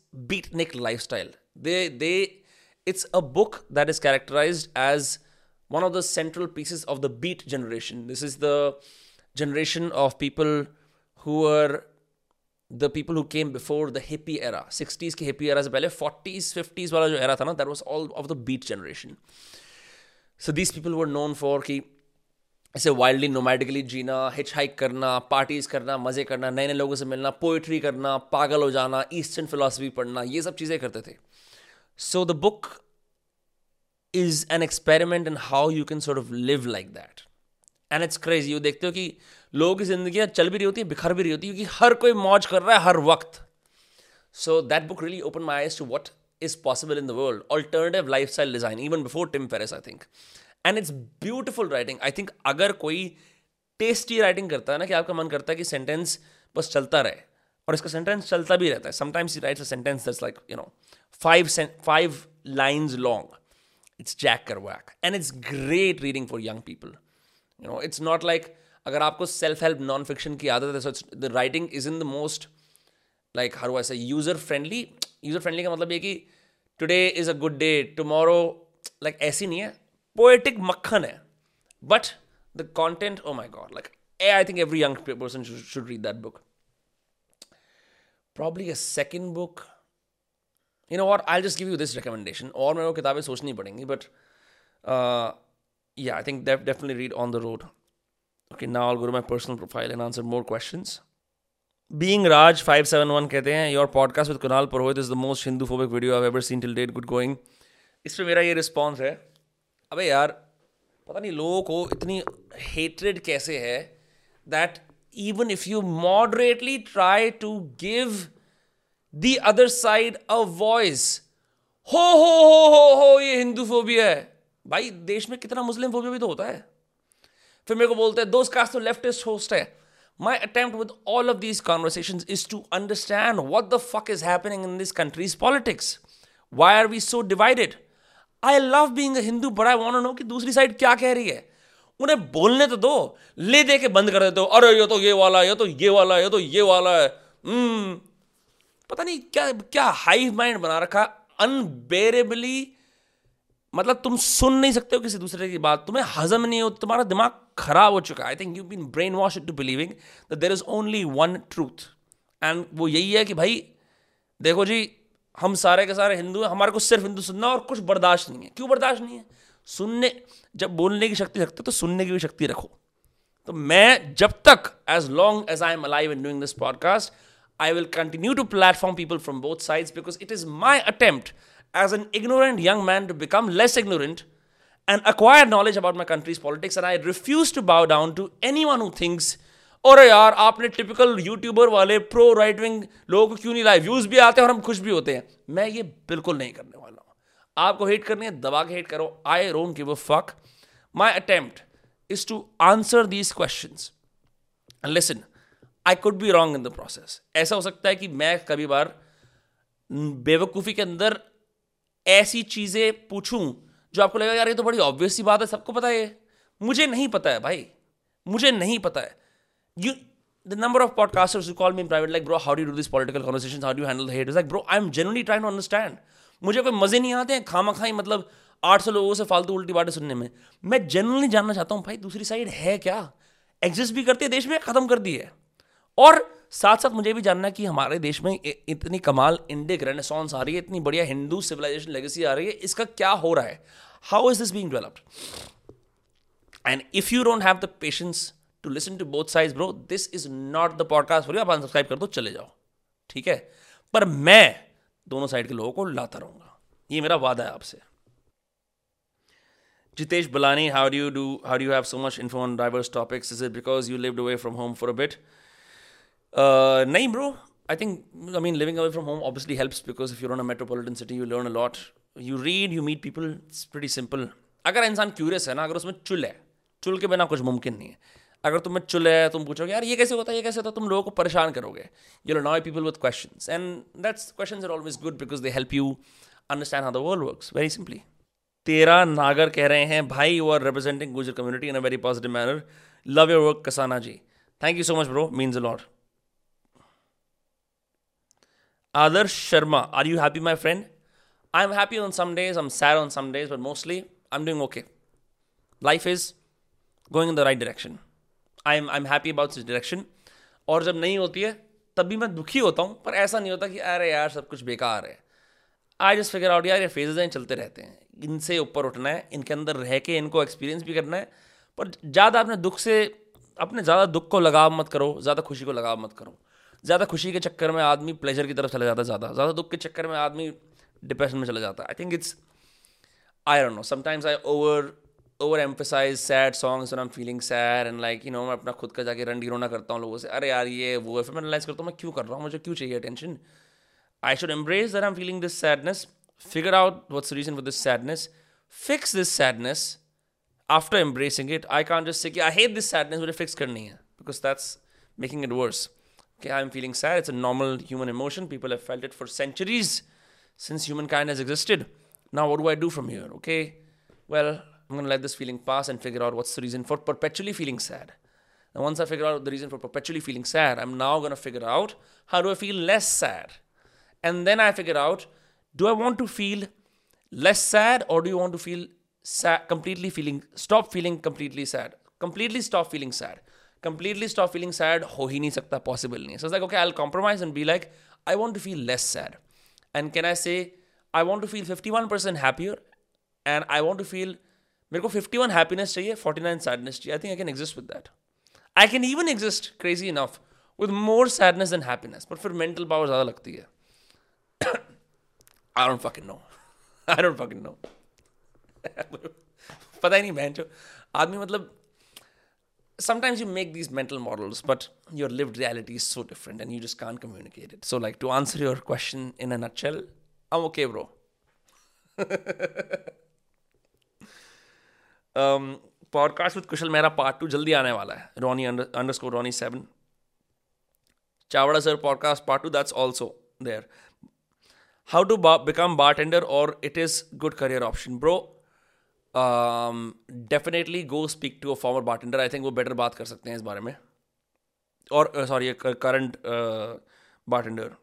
beatnik life style they they it's a book that is characterized as one of the central pieces of the beat generation. This is the generation of people who were The people who came before the hippie era. 60s के hippie era से पहले 40s, 50s वाला जो era था ना that was all of the beat generation. So these people were known for कि ऐसे wildly nomadically जीना हिच हाइक करना पार्टीज़ करना मज़े करना नए नए लोगों से मिलना पोइट्री करना पागल हो जाना ईस्टर्न फिलोसफी पढ़ना ये सब चीज़ें करते थे so the book is an experiment in how you can sort of live like that and it's craze you देखते हो कि लोगों की ज़िंदगी चल भी रही होती है बिखर भी रही होती है क्योंकि हर कोई मौज कर रहा है हर वक्त। So that book really open my eyes to what is possible in the world world. Lifestyle design even before Tim Ferriss, I think and it's beautiful writing I think अगर कोई टेस्टी राइटिंग करता है ना कि आपका मन करता है कि सेंटेंस बस चलता रहे और इसका सेंटेंस चलता भी रहता है। Sometimes writes a sentence that's like you know five five lines long it's Jack Kerouac and it's great reading for young people you know it's not like अगर आपको सेल्फ हेल्प नॉन फिक्शन की आदत है so the writing is in the most like her wise user friendly user friendly का मतलब ये कि today is a good day tomorrow like ऐसी नहीं है। पोएटिक मक्खन है। But the content oh my God like I think every young person should read that book probably a second book you know और I just give you this recommendation और मेरे को किताबें सोचनी पड़ेंगी बट या I think definitely read on the road okay now I'll go to my personal profile and answer more questions. Five seven one कहते हैं your podcast with Kunal Purohit is the most Hindu phobic video I ever seen till date good going इस पर मेरा ये response है। अबे यार, पता नहीं लोगों को इतनी हेटरेड कैसे है that even if you moderately try to give the other side a voice हो हो हो हो हो ये हिंदू फोबिया है। भाई, देश में कितना मुस्लिम फोबिया भी तो होता है। फिर मेरे को बोलते हैं, दोस्त का तो लेफ्टिस्ट होस्ट है. My attempt with all of these conversation is to understand what the fuck is happening in this country's politics why are we so divided I love being Hindu बड़ा वॉन नो कि दूसरी side क्या कह रही है। उन्हें बोलने तो दो, ले दे के बंद कर देते हो। अरे, ये तो ये वाला ये तो ये वाला ये तो ये वाला है। hmm. पता नहीं क्या क्या हाई माइंड बना रखा अनबेरेबली मतलब तुम सुन नहीं सकते हो किसी दूसरे की बात। तुम्हें हजम नहीं हो, तुम्हारा दिमाग खराब हो चुका है। I think you been brainwash to believing that there is only one truth and वो यही है कि भाई, देखो जी, हम सारे के सारे हिंदू हैं, हमारे को सिर्फ़ हिंदू सुनना और कुछ बर्दाश्त नहीं है। क्यों बर्दाश्त नहीं है? सुनने, जब बोलने की शक्ति रखते हो तो सुनने की भी शक्ति रखो। तो मैं जब तक as long as I am alive in doing this podcast I will continue to platform people from both sides because it is my attempt as an ignorant young man to become less ignorant and acquire knowledge about my country's politics. And I refuse to bow down to anyone who thinks, और यार आपने typical YouTuber वाले pro right wing लोगों को क्यों नहीं लाए views भी आते हैं और हम खुश भी होते हैं मैं ये बिल्कुल नहीं करने वाला हूँ। आपको हेट करनी है दबा के हेट करो। I don't give a fuck my attempt is to answer these question listen I could be wrong in the process ऐसा हो सकता है कि मैं कभी बार बेवकूफ़ी के अंदर ऐसी चीज़ें पूछूँ जो आपको लगेगा, यार, ये तो बड़ी ऑब्वियस सी बात है, सबको पता है मुझे नहीं पता है, भाई। मुझे नहीं पता है। You the number of podcasters you call me private like bro how do do this political conversation how do handle hate like bro I am generally try to understand मुझे कोई मज़े नहीं आते हैं खामा खाई मतलब आठ सौ लोगों से फालतू उल्टी बातें सुनने में। मैं जनरली जानना चाहता हूँ, भाई, दूसरी साइड है क्या? एग्जिस्ट भी करती है, देश में खत्म कर दी है। और साथ साथ मुझे भी जानना कि हमारे देश में इतनी कमाल इंडिक रेनेसॉन्स आ रही है इतनी बढ़िया हिंदू सिविलाइजेशन लेगेसी आ रही है इसका क्या हो रहा है? How is this being developed and if you don't have the patience to listen to both side bro this is not the podcast for you आप अनसब्सक्राइब कर दो चले जाओ। ठीक है? पर मैं दोनों साइड के लोगों को लाता रहूँगा। ये मेरा वादा है आपसे। Jitesh Balani, how do you do? How do you have so much info on diverse topics? Is it because you lived away from home for? Uh, nahin, bro. I think I mean living away from home obviously helps because if you're in a metropolitan city, you learn a lot. You read, you meet people. It's. अगर इंसान curious है ना अगर उसमें चुल है चुल के बिना कुछ मुमकिन नहीं है। अगर तुम्हें चुल है तुम पूछोगे यार ये कैसे होता है ये कैसे होता है? तुम लोगों को परेशान करोगे। You know people with question and that's question are always good because they help you understand how the world works very simply तेरा नागर कह रहे हैं भाई you are representing Gujjar community in a very positive manner love your work Kasana ji thank you so much bro means a lot Adarsh Sharma are you happy my friend I am happy on some days I am sad on some days but mostly I am doing okay life is going in the right direction I am I am happy about this direction और जब नहीं होती है, तब भी मैं दुखी होता हूँ, पर ऐसा नहीं होता कि अरे यार, सब कुछ बेकार है। आई जस्ट फिगर आउट यार, ये फेजेज हैं, चलते रहते हैं। इनसे ऊपर उठना है, इनके अंदर रह के इनको एक्सपीरियंस भी करना है, पर ज़्यादा अपने दुख से, अपने ज़्यादा दुख को लगाव मत करो, ज़्यादा खुशी को लगाव मत करो। ज़्यादा खुशी के चक्कर में आदमी प्लेजर की तरफ़ चला जाता है ज़्यादा। ज़्यादा दुख के चक्कर में आदमी डिप्रेशन में चला जाता है। I think it's I don't know sometimes I over over emphasise sad songs I am feeling sad and like you know मैं अपना खुद का जाके रन रोना करता हूँ लोगों से अरे यार ये वो है। फिर मैं रिलाइज करता हूँ मैं क्यों कर रहा हूँ? मुझे क्यों चाहिए attention I should embrace I am feeling this sadness figure out the reason for this sadness, fix this sadness. After embracing it. I can't just say, I hate this sadness, but fix karni hai, because that's making it worse. Okay, I'm feeling sad. It's a normal human emotion. People have felt it for centuries since humankind has existed. Now, what do I do from here? Okay, well, I'm going to let this feeling pass and figure out what's the reason for perpetually feeling sad. And once I figure out the reason for perpetually feeling sad, I'm now going to figure out how do I feel less sad. And then I figure out do I want to feel less sad or do you want to feel sad, completely feeling, stop feeling completely sad? Completely stop feeling sad. Completely stop feeling sad, ho hi nahi sakta, possible nahi. So it's like, okay, I'll compromise and be like, I want to feel less sad. And can I say, I want to feel 51% happier and I want to feel, मेरे को 51 happiness चाहिए 49 sadness चाहिए. I think I can exist with that. I can even exist, crazy enough, with more sadness than happiness. But for mental power ज़्यादा लगती है. I don't fucking know I don't fucking know पता ही नहीं बहन जो आदमी मतलब sometimes you make these mental models, but your lived reality is so different and you just can't communicate it. So, like, to answer your question in a nutshell, I'm okay, bro. um, podcast with Kushal मेरा part two जल्दी आने वाला है Ronnie underscore Ronnie seven Chavda sir podcast part two that's also there how to bar- become bartender or it is good career option bro Definitely go speak to a former bartender I think वो better बात कर सकते हैं इस बारे में। और sorry current bartender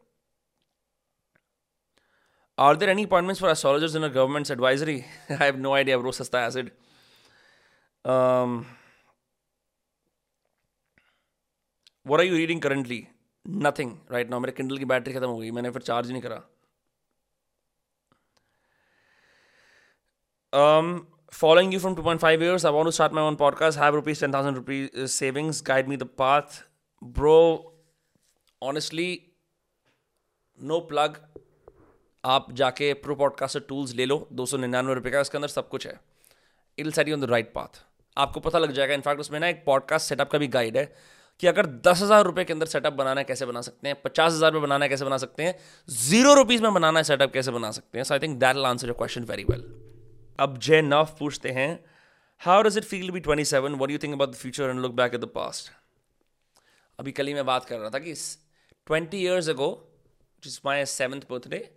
are there any appointments for astrologers in a government's advisory I have no idea रो सस्ता acid where are you reading currently nothing right now मेरे किंडल की बैटरी खत्म हो गई। मैंने फिर चार्ज नहीं करा। um, following you from 2.5 years, I want to start my own podcast, have rupees 10,000 rupees savings, guide me the path. Bro, honestly, no plug. आप जाके प्रो पॉडकास्टर टूल्स ले लो दो सौ निन्यानवे रुपये का इसके अंदर सब कुछ है। It set you on the right path आपको पता लग जाएगा इनफैक्ट उसमें ना एक पॉडकास्ट सेटअप का भी गाइड है कि अगर दस हज़ार रुपये के अंदर सेटअप बनाना है कैसे बना सकते हैं? पचास हज़ार में बनाना है कैसे बना सकते हैं? ज़ीरो रुपीज़ में बनाना है सेटअप कैसे बना सकते हैं? So I think that will answer your question very well अब जय नफ पूछते हैं how does it feel be twenty seven what you think about the future and look back at the past अभी कल ही मैं बात कर रहा था कि ट्वेंटी ईयर्स अगो जिस माई सेवन्थ बर्थडे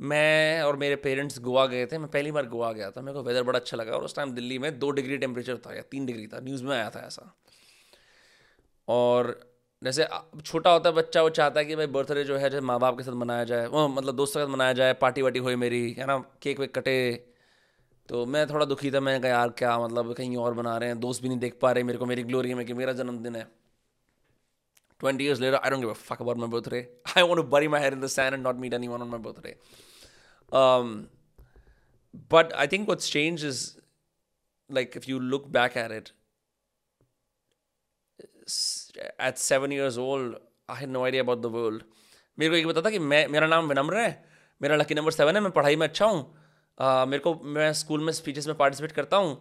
मैं और मेरे पेरेंट्स गोवा गए थे। मैं पहली बार गोवा गया था। मेरे को वेदर बड़ा अच्छा लगा और उस टाइम दिल्ली में दो डिग्री टेम्परेचर था या तीन डिग्री था। न्यूज़ में आया था ऐसा। और जैसे छोटा होता है, बच्चा वो चाहता है कि भाई बर्थडे जो है जैसे माँ बाप के साथ मनाया जाए, वो मतलब दोस्तों के साथ मनाया जाए पार्टी वार्टी हुई मेरी, है ना? केक वेक कटे तो मैं थोड़ा दुखी था मैं कहा, यार, क्या मतलब कहीं और बना रहे हैं, दोस्त भी नहीं देख पा रहे, मेरे को मेरी ग्लोरी में कि मेरा जन्मदिन है. Twenty years later I don't give a fuck about my birthday I want to bury my hair in the end not meet anyone on my birthday but I think what's change is like if you look back at it at seven years old I had no idea about the world. मेरे को एक पता था कि मैं, मेरा नाम विनम्र है, मेरा लकी नंबर सेवन है, मैं पढ़ाई में अच्छा हूँ मेरे को, मैं स्कूल में स्पीचेस में पार्टिसिपेट करता हूँ।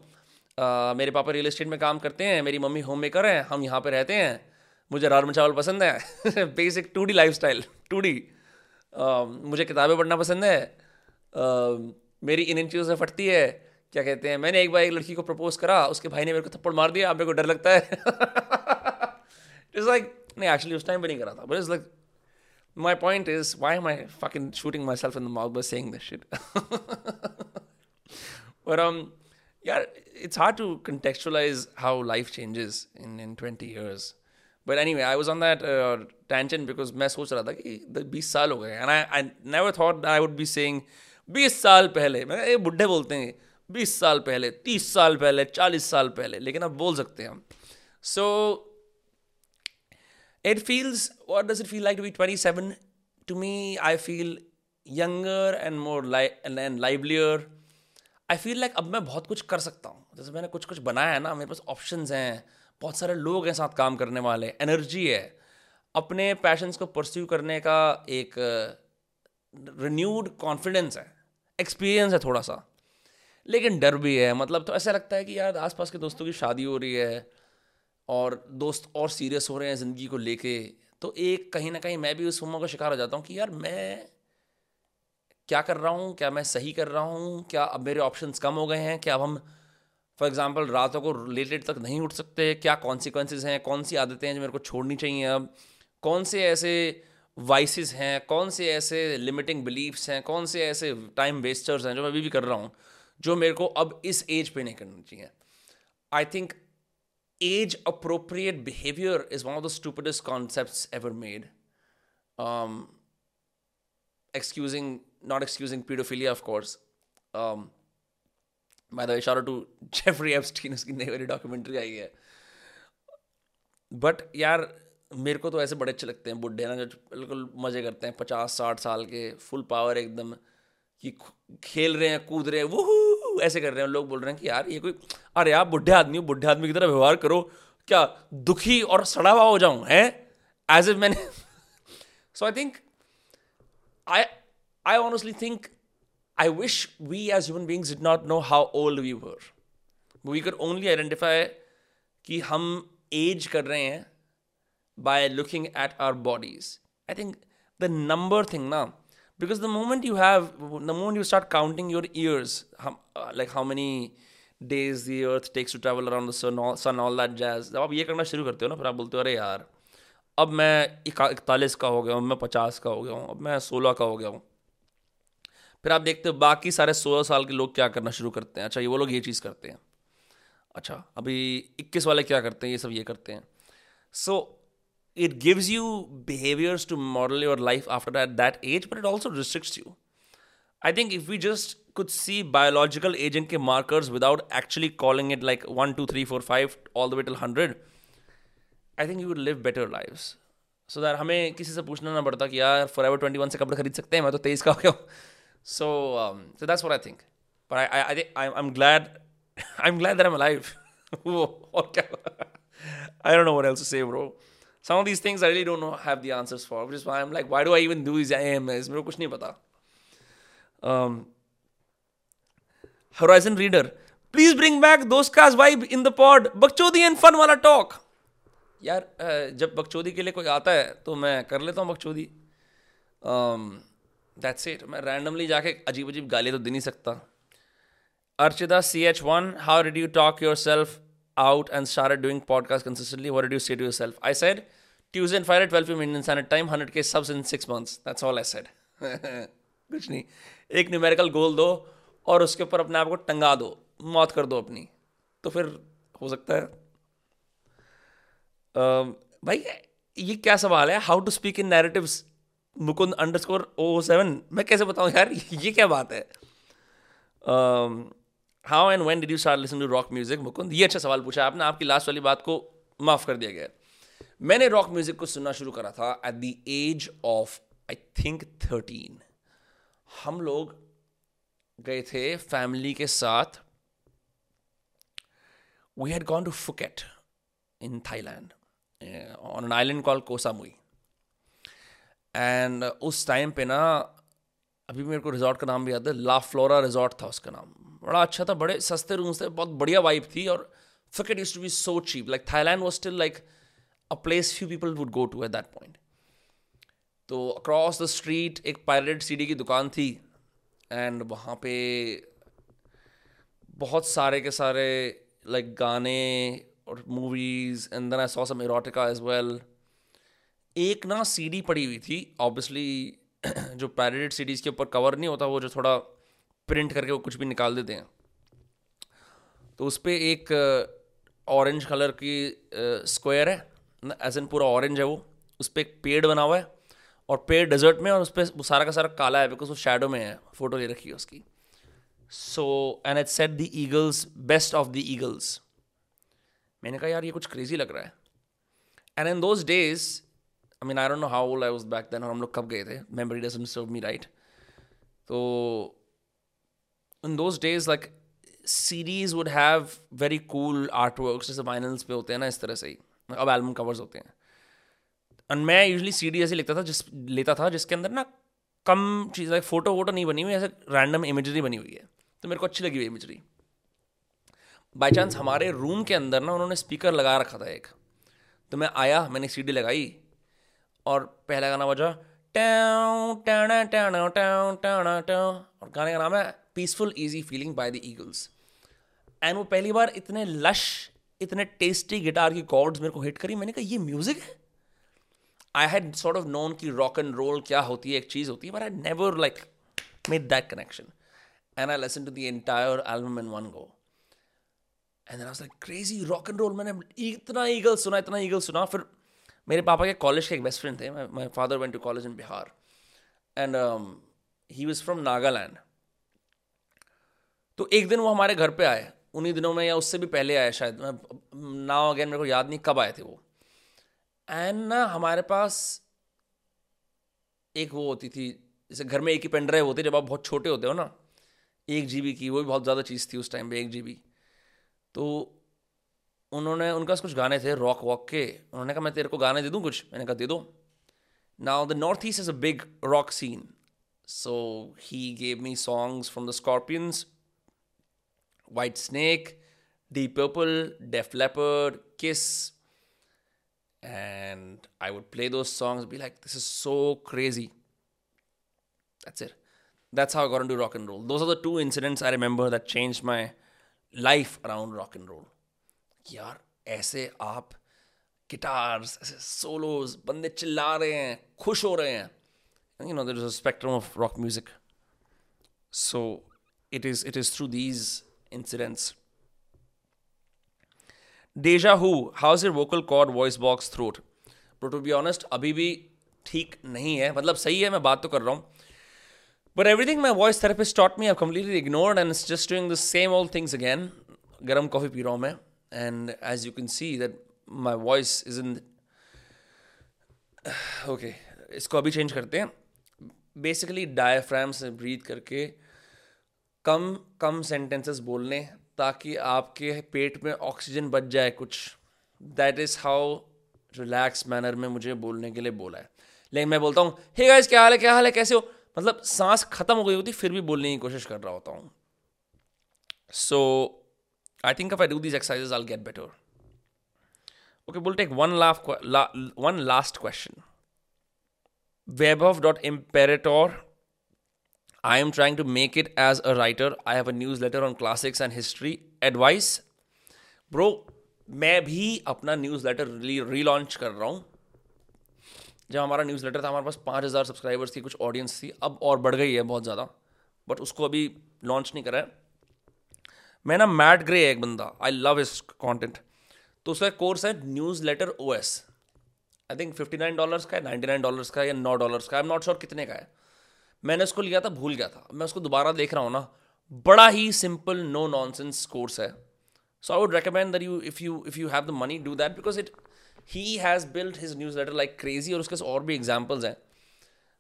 मेरे पापा रियल इस्टेट में काम करते हैं, मेरी मम्मी होम मेकर हैं, हम यहाँ पे रहते हैं। मुझे राजमा चावल पसंद है। Basic two D lifestyle two D. मुझे किताबें पढ़ना पसंद है। मेरी इन इन चीज़ों से फटती है। क्या कहते हैं, मैंने एक बार एक लड़की को प्रपोज करा, उसके भाई ने मेरे को थप्पड़ मार दिया, अब मेरे को डर लगता है। इट्स लाइक नहीं एक्चुअली उस टाइम पे नहीं करा था but it's like my point is why am i fucking shooting myself in the mouth by saying this shit but um yeah it's hard to contextualize how life changes in in 20 years but anyway i was on that uh, tangent because मैं सोच रहा था कि 20 साल हो गए and I I never thought that I would be saying 20 साल पहले मैं ये बुढ़े बोलते हैं बीस साल पहले तीस साल पहले चालीस साल पहले लेकिन अब बोल सकते हैं हम सो it feels what does it feel like to be twenty seven to me I feel younger and more and livelier I feel like अब मैं बहुत कुछ कर सकता हूँ। जैसे मैंने कुछ कुछ बनाया है ना मेरे पास ऑप्शन हैं। बहुत सारे लोग हैं साथ काम करने वाले। एनर्जी है। अपने पैशंस को परस्यू करने का एक रिन्यूड uh, कॉन्फिडेंस है। एक्सपीरियंस है थोड़ा सा। लेकिन डर भी है। मतलब तो ऐसा लगता है कि यार आसपास के दोस्तों की शादी हो रही है। और दोस्त और सीरियस हो रहे हैं ज़िंदगी को लेके तो एक कहीं ना कहीं मैं भी उस उम्र का शिकार हो जाता हूँ कि यार मैं क्या कर रहा हूँ, क्या मैं सही कर रहा हूँ, क्या अब मेरे ऑप्शंस कम हो गए हैं, क्या अब हम फॉर एग्ज़ाम्पल रातों को रिलेटेड तक नहीं उठ सकते, क्या कॉन्सिक्वेंसेज हैं, कौन सी आदतें हैं जो मेरे को छोड़नी चाहिए अब, कौन से ऐसे वाइसेस हैं, कौन से ऐसे लिमिटिंग बिलीफ्स हैं, कौन से ऐसे टाइम वेस्टर्स हैं जो मैं अभी भी कर रहा हूँ, जो मेरे को अब इस एज पे नहीं करना चाहिए। I think age appropriate behaviour is one of the stupidest concept ever made excusing not excusing paedophilia of course by the इशारा टू जेफरी एप्स्टीन उसकी नई वाली डॉक्यूमेंट्री आई है। बट यार, मेरे को तो ऐसे बड़े अच्छे लगते हैं, बुढ़े ना, जो बिल्कुल मज़े करते हैं, पचास साठ साल के फुल पावर एकदम, कि खेल रहे हैं, कूद रहे हैं वो ऐसे कर रहे हैं, लोग बोल रहे हैं कि यार ये कोई, अरे आप बुढ़े आदमी हो, बुढ़े आदमी की तरह व्यवहार करो, क्या दुखी और सड़ा हुआ हो जाऊँ, है? एज इफ़ मैंने so I think I I honestly think I wish we as human beings did not know how old we were we can only identify कि हम एज कर रहे हैं by looking at our bodies I think the number thing ना because the moment you have the moment you start counting your years how, uh, like how many days the earth takes to travel around the जब आप ये करना शुरू करते हो ना फिर आप बोलते हो अरे यार अब मैं इकतालीस का हो गया हूँ मैं पचास का हो गया हूँ अब मैं सोलह का हो गया हूँ. फिर आप देखते हो बाकी सारे सोलह साल के लोग क्या करना शुरू करते हैं? अच्छा ये वो लोग ये चीज़ करते हैं। अच्छा अभी इक्कीस वाले क्या करते हैं? ये सब ये करते हैं। सो so, it gives you behaviors to model your life after that, that age, but it also restricts you. I think if we just could see biological aging ke markers without actually calling it like 1, 2, 3, 4, 5, all the way till 100, I think you would live better lives. So that हमें किसी से पूछना ना पड़ता कि यार forever twenty one से कपड़े खरीद सकते हैं मैं तो तेईस का हो गया so so that's what I think but I I I I am glad I am glad that I am alive और क्या I don't know what else to say bro some of these things I really don't know have the answers for, which is why I'm like, why do I even do these AMAs? मेरे को कुछ नहीं पता. Um, Horizon Reader, please bring back those cars vibe in the pod. बकचोदी and fun वाला talk. यार जब बकचोदी के लिए कोई आता है तो मैं कर लेता हूँ बकचोदी दैट्स इट मैं रैंडमली जाके अजीब अजीब गाली तो दे नहीं सकता अर्चिदा C H one how did you talk yourself out and started doing podcast consistently, what did you say to yourself? I said, Tuesday and Friday, 12 p.m. Indian Standard Time, 100k subs in six months. That's all I said. कुछ नहीं एक numerical गोल दो और उसके ऊपर अपने आप को टंगा दो मौत कर दो अपनी तो फिर हो सकता है uh, भाई ये क्या सवाल है how to speak in narratives Mukund underscore O seven मैं कैसे बताऊँ यार ये क्या बात है uh, how and when did you start listen to rock music Mukund? ये अच्छा सवाल पूछा आपने, आपकी लास्ट वाली बात को माफ़ कर दिया गया मैंने रॉक म्यूज़िक को सुनना शुरू करा था at the age of I think thirteen हम लोग गए थे फैमिली के साथ। We had gone to Phuket in Thailand on an an call Koh and उस टाइम पे ना, अभी मेरे को रिजॉर्ट का नाम भी याद है ला फ्लोरा रिजॉर्ट था उसका नाम। बड़ा अच्छा था बड़े सस्ते रूम्स थे बहुत बढ़िया वाइब थी और फिकेट used to be so cheap like Thailand was still like a place few people would go to at that point तो अक्रॉस द स्ट्रीट एक पायरेट सीडी की दुकान थी एंड वहाँ पे बहुत सारे के सारे लाइक like, गाने और movies and then I saw some erotica as well एक ना सीडी पड़ी हुई थी ऑब्वियसली जो पैरेटेड सीडीज़ के ऊपर कवर नहीं होता वो जो थोड़ा प्रिंट करके वो कुछ भी निकाल देते हैं। तो उस पर एक ऑरेंज कलर की स्क्वायर है एज एन पूरा ऑरेंज है वो। उस पर एक पेड़ बना हुआ है और पेड़ डेजर्ट में और उस पर सारा का सारा काला है बिकॉज़ वो शेडो में है। फ़ोटो ले रखी है उसकी। So and it said the Eagles best of the Eagles मैंने कहा, यार, ये कुछ क्रेजी लग रहा है। And in those days I mean I don't know how old I was back then और हम लोग कब गए थे। Memory doesn't serve me right तो in those days like series would have very cool artwork जैसे वाइनल्स पे होते हैं ना, इस तरह से ही। अब एल्बम कवर्स होते हैं। एंड मैं यूजली सी डी ऐसे लिखता था, जिस, लेता था, जिसके अंदर ना कम चीज़ लाइक फ़ोटो वोटो नहीं बनी हुई, ऐसे रैंडम इमेजरी बनी हुई है। तो मेरे को अच्छी लगी हुई इमेजरी बाई चांस हमारे रूम के अंदर ना उन्होंने स्पीकर लगा रखा था एक। तो मैं आया, मैंने सी डी लगाई, और पहला गाना बजा और गाने का नाम है peaceful easy feeling by the Eagles and वो पहली बार इतने लश इतने टेस्टी गिटार की कॉर्ड्स मेरे को हिट करी। मैंने कहा, ये म्यूज़िक है? I had sort of known की रॉक एंड रोल क्या होती है, एक चीज़ होती है but I never like made that connection and I listen to the entire album in one go and I was like crazy rock and roll मैंने इतना ईगल सुना, इतना ईगल सुना, फिर मेरे पापा के कॉलेज के एक बेस्ट फ्रेंड थे my father went to college in Bihar and he was from Nagaland तो एक दिन वो हमारे घर पे आए, उन्हीं दिनों में या उससे भी पहले आए शायद, मैं नाव अगेन मेरे को याद नहीं कब आए थे वो। एंड ना हमारे पास एक वो होती थी, जैसे घर में एक ही पेन ड्राइव होती जब आप बहुत छोटे होते हो ना, एक जी की, वो भी बहुत ज़्यादा चीज़ थी उस टाइम पे, एक जी तो उन्होंने उनका कुछ गाने थे रॉक वॉक के उन्होंने कहा मैं तेरे को गाने दे दूँ कुछ मैंने कहा दे दो now the north east is a big rock scene so he gave me songs from the Scorpions White Snake Deep Purple Def Leppard Kiss and I would play those songs, be like, this is so crazy. That's it. That's how I got into rock and roll. Those are the two incidents I remember that changed my life around rock and roll. कि यार, ऐसे आप guitars ऐसे swallows बंदे चिल्ला रहे हैं, खुश हो रहे हैं। You know there is a spectrum of rock music so it is it is through these incidents डेजा who how is your vocal cord voice box throat pro to be honest अभी भी ठीक नहीं है। मतलब सही है, मैं बात तो कर रहा हूँ। But everything my voice therapist taught me are completely ignored and just doing the same all things again गर्म कॉफ़ी पी रहा हूँ मैं। And as you can see that my voice isn't, okay, इसको अभी चेंज करते हैं। बेसिकली डायफ्राम से ब्रीथ करके कम कम सेंटेंसेस बोलने ताकि आपके पेट में ऑक्सीजन बच जाए कुछ। That is how relax manner में मुझे बोलने के लिए बोला है। लेकिन मैं बोलता हूँ हे गाइस क्या हाल है? क्या हाल है? कैसे हो? मतलब सांस खत्म हो गई होती, फिर भी बोलने की कोशिश कर रहा होता हूँ। So I think I do these exercises all get better okay बोल take one laugh one last question web of dot imperator I am trying to make it as a writer I have a newsletter on classics and history advice bro मैं भी अपना news letter relaunch कर रहा हूँ। जब हमारा news letter था, हमारे पास पाँच हज़ार सब्सक्राइबर्स थी, कुछ ऑडियंस थी। अब और बढ़ गई है बहुत ज़्यादा। बट उसको अभी लॉन्च नहीं करा है। मैं ना मैट ग्रे है एक बंदा। आई लव इस कॉन्टेंट तो उसका कोर्स है newsletter O S I think fifty nine dollars का है नाइन्टी नाइन डॉलर्स का या नौ डॉलर्स का आई एम नॉट श्योर कितने का है। मैंने उसको लिया था, भूल गया था। मैं उसको दोबारा देख रहा हूँ ना। बड़ा ही सिंपल नो नॉनसेंस कोर्स है। So I would recommend that you if you if you have the money do that because it he has build his newsletter like crazy और उसके और भी एग्जाम्पल्स हैं।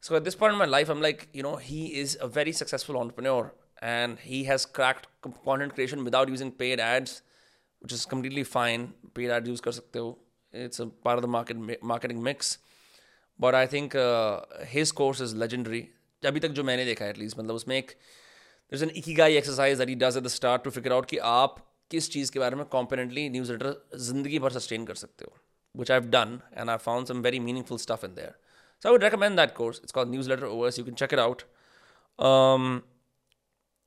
So at this point my life am like you know he is a very successful entrepreneur and he has cracked content creation without using paid ads which is completely fine paid ad use कर सकते हो it's part of the market marketing mix but I think his course is legendary अभी तक जो मैंने देखा है at least मतलब उसमें एक there an ikigai exercise that he does at the start to figure out कि आप किस चीज़ के बारे में कॉम्पिडेंटली न्यूज़ लेटर ज़िंदगी भर सस्टेन कर सकते हो which I done and I found some very meaningful stuff in there so I would recommend that course it's call newsletter overs you can check it out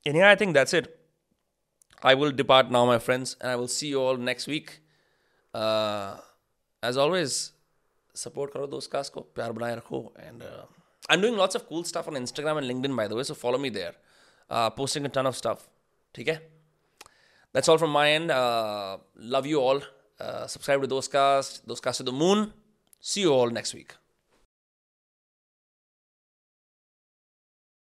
and yeah, I think that's it. I will depart now, my friends, and I will see you all next week. Uh, as always, support karo those cast ko, pyar rakho. And uh, I'm doing lots of cool stuff on Instagram and LinkedIn, by the way, so follow me there. Uh, posting a ton of stuff. Okay? That's all from my end. Uh, love you all. Uh, subscribe to those cast, those cast to the moon. See you all next week.